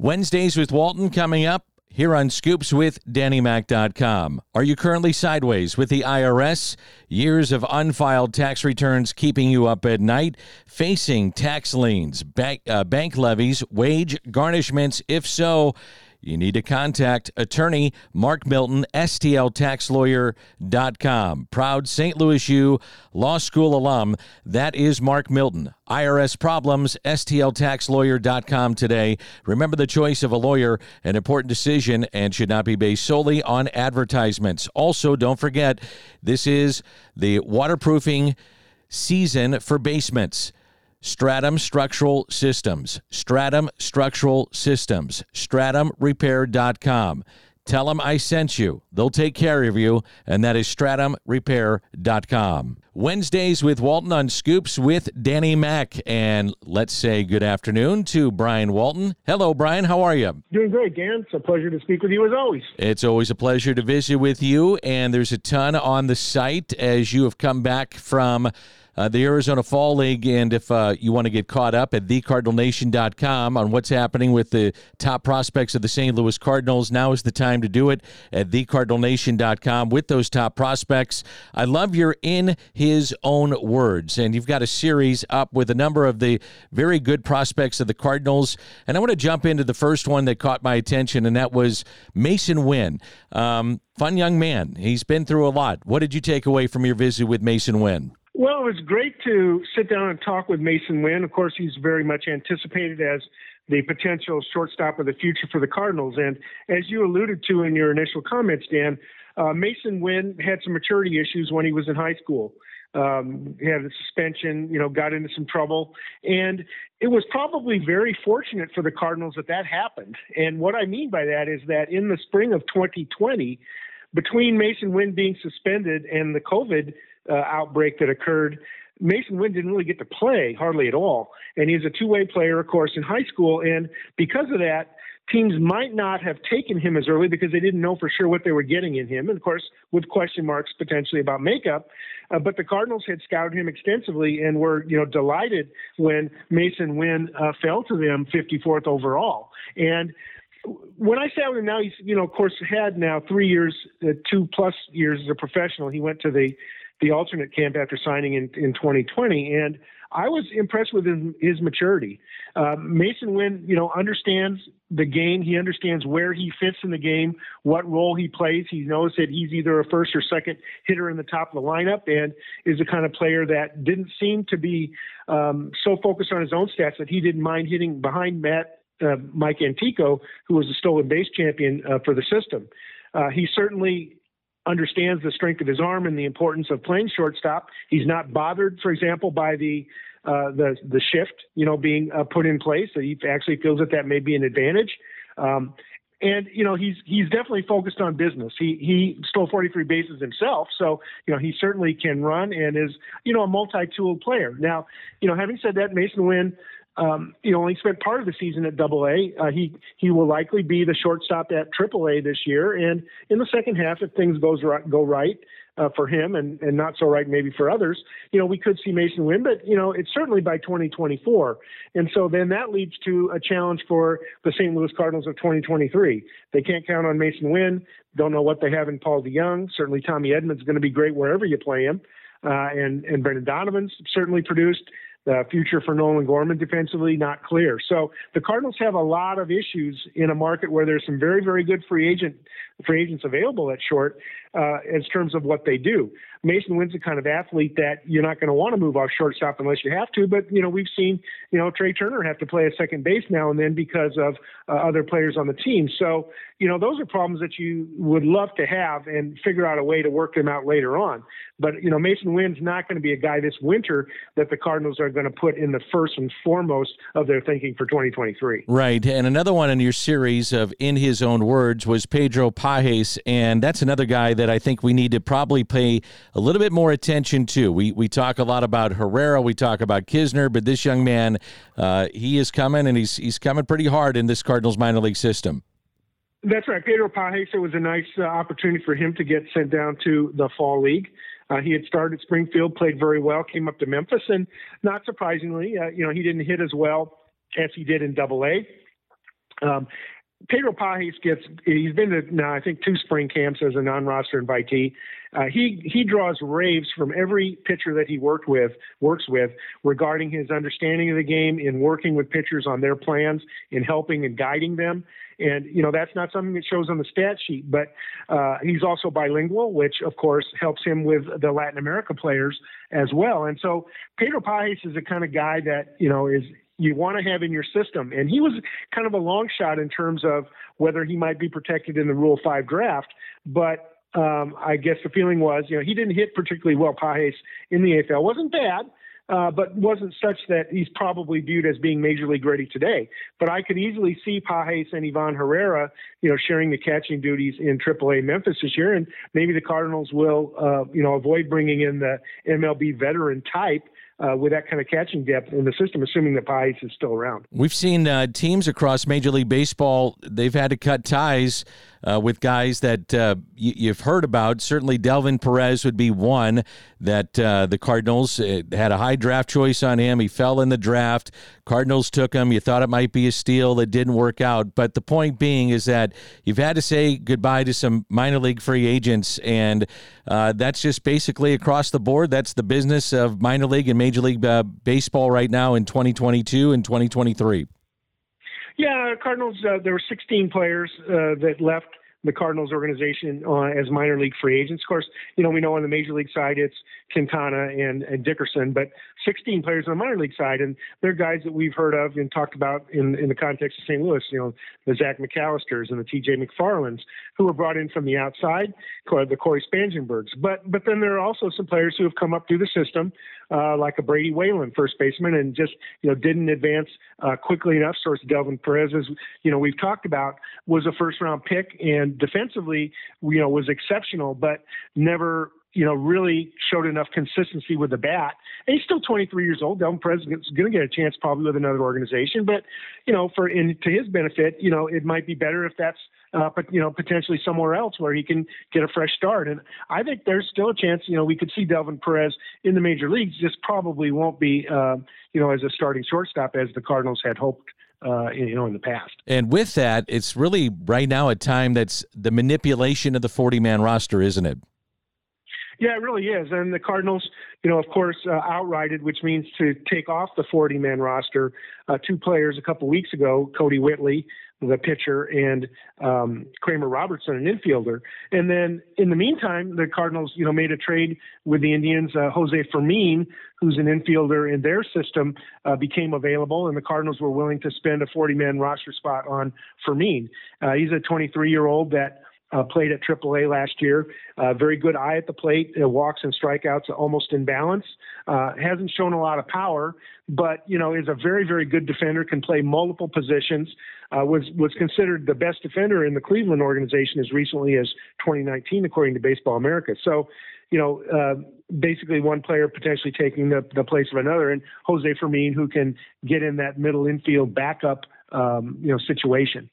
Wednesdays with Walton coming up here on Scoops with DannyMac.com. Are you currently sideways with the IRS? Years of unfiled tax returns keeping you up at night? Facing tax liens, bank, uh, bank levies, wage garnishments? If so, you need to contact attorney Mark Milton, STLTaxLawyer.com. Proud St. Louis U Law School alum. That is Mark Milton. IRS problems, STLTaxLawyer.com today. Remember the choice of a lawyer, an important decision, and should not be based solely on advertisements. Also, don't forget, this is the waterproofing season for basements. Stratum Structural Systems. Stratum Structural Systems. StratumRepair.com. Tell them I sent you. They'll take care of you, and that is StratumRepair.com. Wednesdays with Walton on Scoops with Danny Mac. And let's say good afternoon to Brian Walton. Hello, Brian. How are you? Doing great, Dan. It's a pleasure to speak with you as always. It's always a pleasure to visit with you. And there's a ton on the site as you have come back from uh, the Arizona Fall League. And if uh, you want to get caught up at thecardinalnation.com on what's happening with the top prospects of the St. Louis Cardinals, now is the time to do it at thecardinalnation.com with those top prospects. I love your in his own words. And you've got a series up with a number of the very good prospects of the Cardinals. And I want to jump into the first one that caught my attention, and that was Masyn Winn. Um, fun young man. He's been through a lot. What did you take away from your visit with Masyn Winn? Well, it was great to sit down and talk with Masyn Winn. Of course, he's very much anticipated as the potential shortstop of the future for the Cardinals. And as you alluded to in your initial comments, Dan, uh, Masyn Winn had some maturity issues when he was in high school. Um, he had a suspension, you know, got into some trouble. And it was probably very fortunate for the Cardinals that that happened. And what I mean by that is that in the spring of 2020, between Masyn Winn being suspended and the COVID uh, outbreak that occurred, Masyn Winn didn't really get to play hardly at all. And he's a two way player, of course, in high school. And because of that, teams might not have taken him as early because they didn't know for sure what they were getting in him. And of course, with question marks potentially about makeup. Uh, but the Cardinals had scouted him extensively and were, you know, delighted when Masyn Winn uh, fell to them 54th overall. And when I sat with him now, he's, you know, of course, had now three years, uh, two plus years as a professional. He went to the the alternate camp after signing in, in 2020. And I was impressed with his, his maturity. Uh, Masyn Winn, you know, understands the game. He understands where he fits in the game, what role he plays. He knows that he's either a first or second hitter in the top of the lineup, and is the kind of player that didn't seem to be um, so focused on his own stats that he didn't mind hitting behind Matt uh, Mike Antico, who was a stolen base champion uh, for the system. Uh, he certainly understands the strength of his arm and the importance of playing shortstop. He's not bothered, for example, by the uh, the the shift, you know, being uh, put in place. So he actually feels that that may be an advantage. Um, and you know he's he's definitely focused on business. He he stole 43 bases himself, so you know he certainly can run and is you know a multi-tool player. Now, you know having said that, Masyn Winn um, know, only spent part of the season at Double A. Uh, he he will likely be the shortstop at Triple A this year, and in the second half, if things goes right, go right uh, for him, and and not so right maybe for others, you know, we could see Masyn Winn. but you know, it's certainly by 2024, and so then that leads to a challenge for the St. Louis Cardinals of 2023. They can't count on Masyn Winn. Don't know what they have in Paul DeJong. Certainly, Tommy Edman's going to be great wherever you play him, uh, and and Brendan Donovan's certainly produced. The future for Nolan Gorman defensively, not clear. So the Cardinals have a lot of issues in a market where there's some very, very good free agent free agents available at short uh, in terms of what they do. Masyn Winn's the kind of athlete that you're not going to want to move off shortstop unless you have to. But you know, we've seen you know Trea Turner have to play a second base now and then because of uh, other players on the team. So you know, those are problems that you would love to have and figure out a way to work them out later on. But you know, Masyn Winn's not going to be a guy this winter that the Cardinals are going to put in the first and foremost of their thinking for 2023. Right, and another one in your series of in his own words was Pedro Pages, and that's another guy that I think we need to probably pay a little bit more attention to. We we talk a lot about Herrera, we talk about Kisner, but this young man, uh, he is coming, and he's he's coming pretty hard in this Cardinals minor league system. That's right. Pedro Pages, it was a nice uh, opportunity for him to get sent down to the fall league. Uh, he had started Springfield, played very well, came up to Memphis, and not surprisingly, uh, you know, he didn't hit as well as he did in Double A. Um, Pedro Pages gets he's been to now I think two spring camps as a non-roster invitee. Uh, he he draws raves from every pitcher that he worked with works with regarding his understanding of the game in working with pitchers on their plans in helping and guiding them. And you know that's not something that shows on the stat sheet, but uh, he's also bilingual, which of course helps him with the Latin America players as well. And so Pedro Pages is the kind of guy that you know is you want to have in your system. And he was kind of a long shot in terms of whether he might be protected in the Rule 5 draft. But um, I guess the feeling was, you know, he didn't hit particularly well Pages in the AFL. Wasn't bad, uh, but wasn't such that he's probably viewed as being major league ready today. But I could easily see Pages and Ivan Herrera, you know, sharing the catching duties in AAA Memphis this year, and maybe the Cardinals will, uh, you know, avoid bringing in the MLB veteran type uh, with that kind of catching depth in the system, assuming that Pages is still around. We've seen uh, teams across Major League Baseball, they've had to cut ties uh, with guys that uh, y- you've heard about. Certainly, Delvin Perez would be one that uh, the Cardinals uh, had a high draft choice on him. He fell in the draft. Cardinals took him. You thought it might be a steal that didn't work out. But the point being is that you've had to say goodbye to some minor league free agents, and uh, that's just basically across the board. That's the business of minor league and Major League uh, Baseball right now in 2022 and 2023. Yeah, Cardinals. Uh, there were 16 players uh, that left the Cardinals organization uh, as minor league free agents. Of course, you know we know on the major league side it's Quintana and, and Dickerson, but 16 players on the minor league side, and they're guys that we've heard of and talked about in in the context of St. Louis. You know, the Zach McAllisters and the T.J. McFarlands, who were brought in from the outside, the Cory Spangenbergs. But but then there are also some players who have come up through the system, uh, like a Brady Whalen, first baseman, and just you know didn't advance uh, quickly enough. So it's Delvin Perez, as you know we've talked about, was a first round pick and defensively, you know, was exceptional, but never you know, really showed enough consistency with the bat. And he's still 23 years old. Delvin Perez is going to get a chance probably with another organization, but you know, for in to his benefit, you know, it might be better if that's, uh, but you know, potentially somewhere else where he can get a fresh start. And I think there's still a chance. You know, we could see Delvin Perez in the major leagues. Just probably won't be, uh, you know, as a starting shortstop as the Cardinals had hoped uh, you know, in the past. And with that, it's really right now a time that's the manipulation of the 40 man roster, isn't it? Yeah, it really is. And the Cardinals, you know, of course, uh, outrighted, which means to take off the 40 man roster, uh, two players a couple weeks ago, Kodi Whitley, the pitcher, and um, Kramer Robertson, an infielder. And then in the meantime, the Cardinals, you know, made a trade with the Indians. Uh, Jose Fermin, who's an infielder in their system, uh, became available, and the Cardinals were willing to spend a 40 man roster spot on Fermin. Uh, he's a 23 year old that uh, played at AAA last year. Uh, very good eye at the plate. Uh, walks and strikeouts almost in balance. Uh, hasn't shown a lot of power, but you know is a very very good defender. Can play multiple positions. Uh, was was considered the best defender in the Cleveland organization as recently as 2019, according to Baseball America. So, you know, uh, basically one player potentially taking the, the place of another, and Jose Fermin, who can get in that middle infield backup, um, you know, situation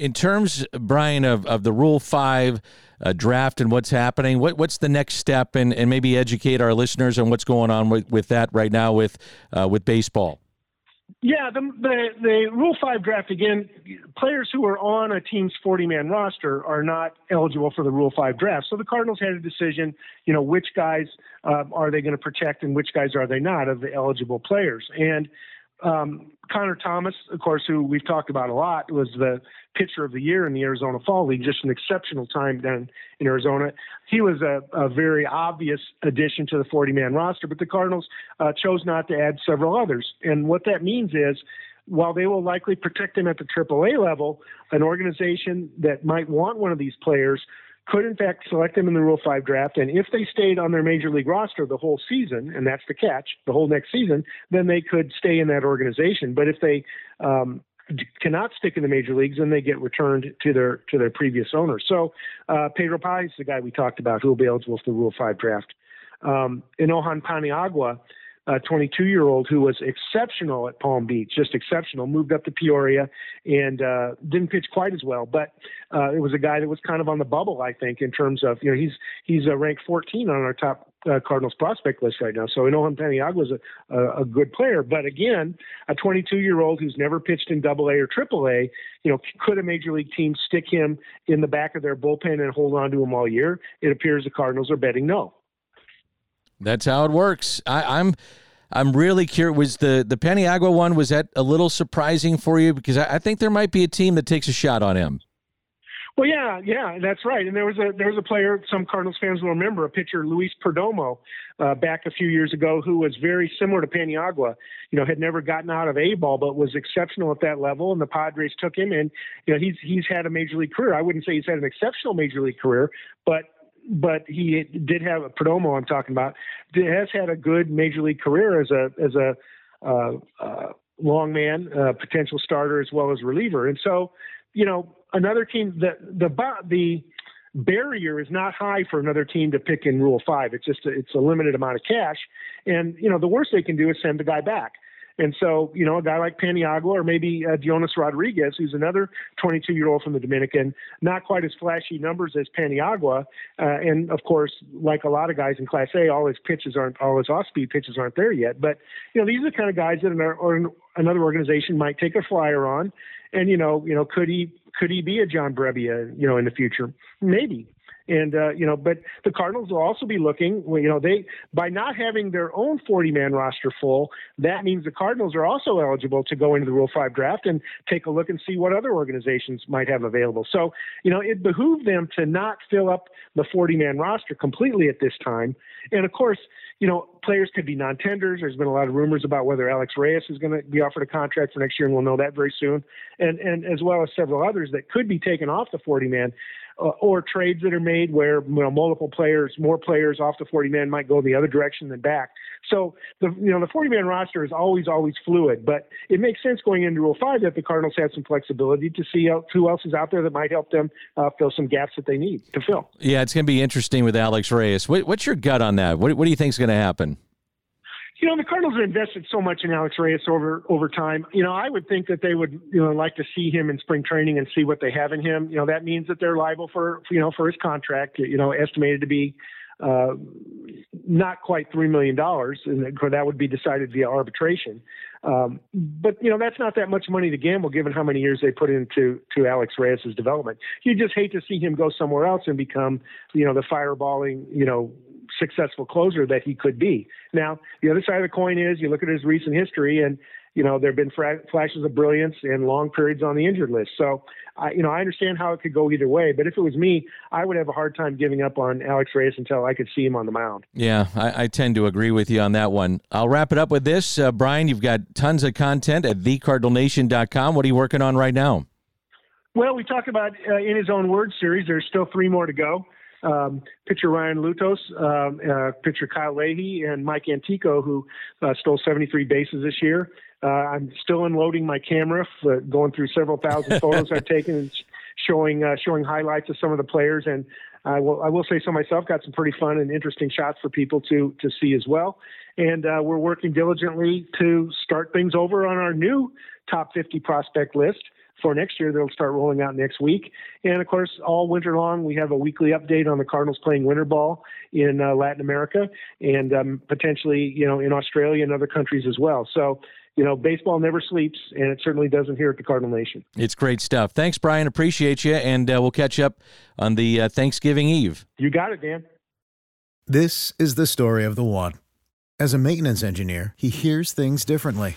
in terms, Brian, of, of the Rule Five uh, draft and what's happening, what what's the next step, and, and maybe educate our listeners on what's going on with, with that right now with uh, with baseball. Yeah, the, the the Rule Five draft again. Players who are on a team's 40-man roster are not eligible for the Rule Five draft. So the Cardinals had a decision. You know, which guys uh, are they going to protect and which guys are they not of the eligible players? And um, Connor Thomas, of course, who we've talked about a lot, was the pitcher of the year in the Arizona Fall League. Just an exceptional time down in Arizona. He was a, a very obvious addition to the 40 man roster, but the Cardinals uh, chose not to add several others. And what that means is, while they will likely protect him at the AAA level, an organization that might want one of these players could in fact select them in the Rule 5 draft. And if they stayed on their major league roster the whole season, and that's the catch, the whole next season, then they could stay in that organization. But if they um, cannot stick in the major leagues, then they get returned to their to their previous owner. So uh, Pedro Pages, the guy we talked about, who will be eligible for the Rule 5 draft. Um, Inohan Paniagua, a 22 year old who was exceptional at Palm Beach, just exceptional. Moved up to Peoria and uh, didn't pitch quite as well, but uh, it was a guy that was kind of on the bubble, I think, in terms of you know he's he's uh, ranked 14 on our top uh, Cardinals prospect list right now. So Inohan Paniagua is a, a, a good player, but again, a 22 year old who's never pitched in Double A or Triple A, you know, could a major league team stick him in the back of their bullpen and hold on to him all year? It appears the Cardinals are betting no. That's how it works. I, I'm I'm really curious. Was the the Paniagua one was that a little surprising for you? Because I, I, think there might be a team that takes a shot on him. Well, yeah, yeah, that's right. And there was a there was a player some Cardinals fans will remember, a pitcher Luis Perdomo, uh, back a few years ago, who was very similar to Paniagua. You know, had never gotten out of A ball, but was exceptional at that level. And the Padres took him, and you know he's he's had a major league career. I wouldn't say he's had an exceptional major league career, but but he did have a Perdomo. I'm talking about has had a good major league career as a as a uh, uh, long man, uh, potential starter as well as reliever. And so, you know, another team the the the barrier is not high for another team to pick in Rule Five. It's just a, it's a limited amount of cash, and you know the worst they can do is send the guy back. And so, you know, a guy like Paniagua or maybe uh, Dionis Rodriguez, who's another 22 year old from the Dominican, not quite as flashy numbers as Paniagua. Uh, and of course, like a lot of guys in Class A, all his pitches aren't, all his off speed pitches aren't there yet. But, you know, these are the kind of guys that another organization might take a flyer on. And, you know, you know, could he, could he be a John Brebbia, you know, in the future? Maybe. And uh, you know, but the Cardinals will also be looking. You know, they by not having their own 40-man roster full, that means the Cardinals are also eligible to go into the Rule Five draft and take a look and see what other organizations might have available. So, you know, it behooved them to not fill up the 40-man roster completely at this time. And of course, you know, players could be non-tenders. There's been a lot of rumors about whether Alex Reyes is going to be offered a contract for next year, and we'll know that very soon. And and as well as several others that could be taken off the 40-man uh, or trades that are made where you know multiple players, more players off the 40 man might go the other direction than back. So the you know the 40 man roster is always always fluid, but it makes sense going into Rule Five that the Cardinals have some flexibility to see who else is out there that might help them uh, fill some gaps that they need to fill. Yeah, it's going to be interesting with Alex Reyes. What, what's your gut on that? What, what do you think is going to happen? You know, the Cardinals have invested so much in Alex Reyes over over time. You know, I would think that they would, you know, like to see him in spring training and see what they have in him. You know, that means that they're liable for, you know, for his contract. You know, estimated to be uh, not quite three million dollars, and that would be decided via arbitration. Um, but you know, that's not that much money to gamble, given how many years they put into to Alex Reyes's development. You just hate to see him go somewhere else and become, you know, the fireballing, you know, successful closer that he could be. Now, the other side of the coin is you look at his recent history, and you know there have been fra- flashes of brilliance and long periods on the injured list. So, I, you know, I understand how it could go either way. But if it was me, I would have a hard time giving up on Alex Reyes until I could see him on the mound. Yeah, I, I tend to agree with you on that one. I'll wrap it up with this, uh, Brian. You've got tons of content at thecardinalnation.com. What are you working on right now? Well, we talked about uh, in his own words series. There's still three more to go um, pitcher Ryan Loutos, um, uh, pitcher Kyle Leahy, and Mike Antico, who uh, stole 73 bases this year. Uh, I'm still unloading my camera, for going through several thousand photos I've taken and showing uh, showing highlights of some of the players. And I will I will say so myself. Got some pretty fun and interesting shots for people to to see as well. And uh, we're working diligently to start things over on our new top 50 prospect list for next year. They'll start rolling out next week. And of course, all winter long, we have a weekly update on the Cardinals playing winter ball in uh, Latin America and um, potentially, you know, in Australia and other countries as well. So, you know, baseball never sleeps, and it certainly doesn't here at the Cardinal Nation. It's great stuff. Thanks, Brian. Appreciate you, and uh, we'll catch up on the uh, Thanksgiving Eve. You got it, Dan. This is the story of the one. As a maintenance engineer, he hears things differently.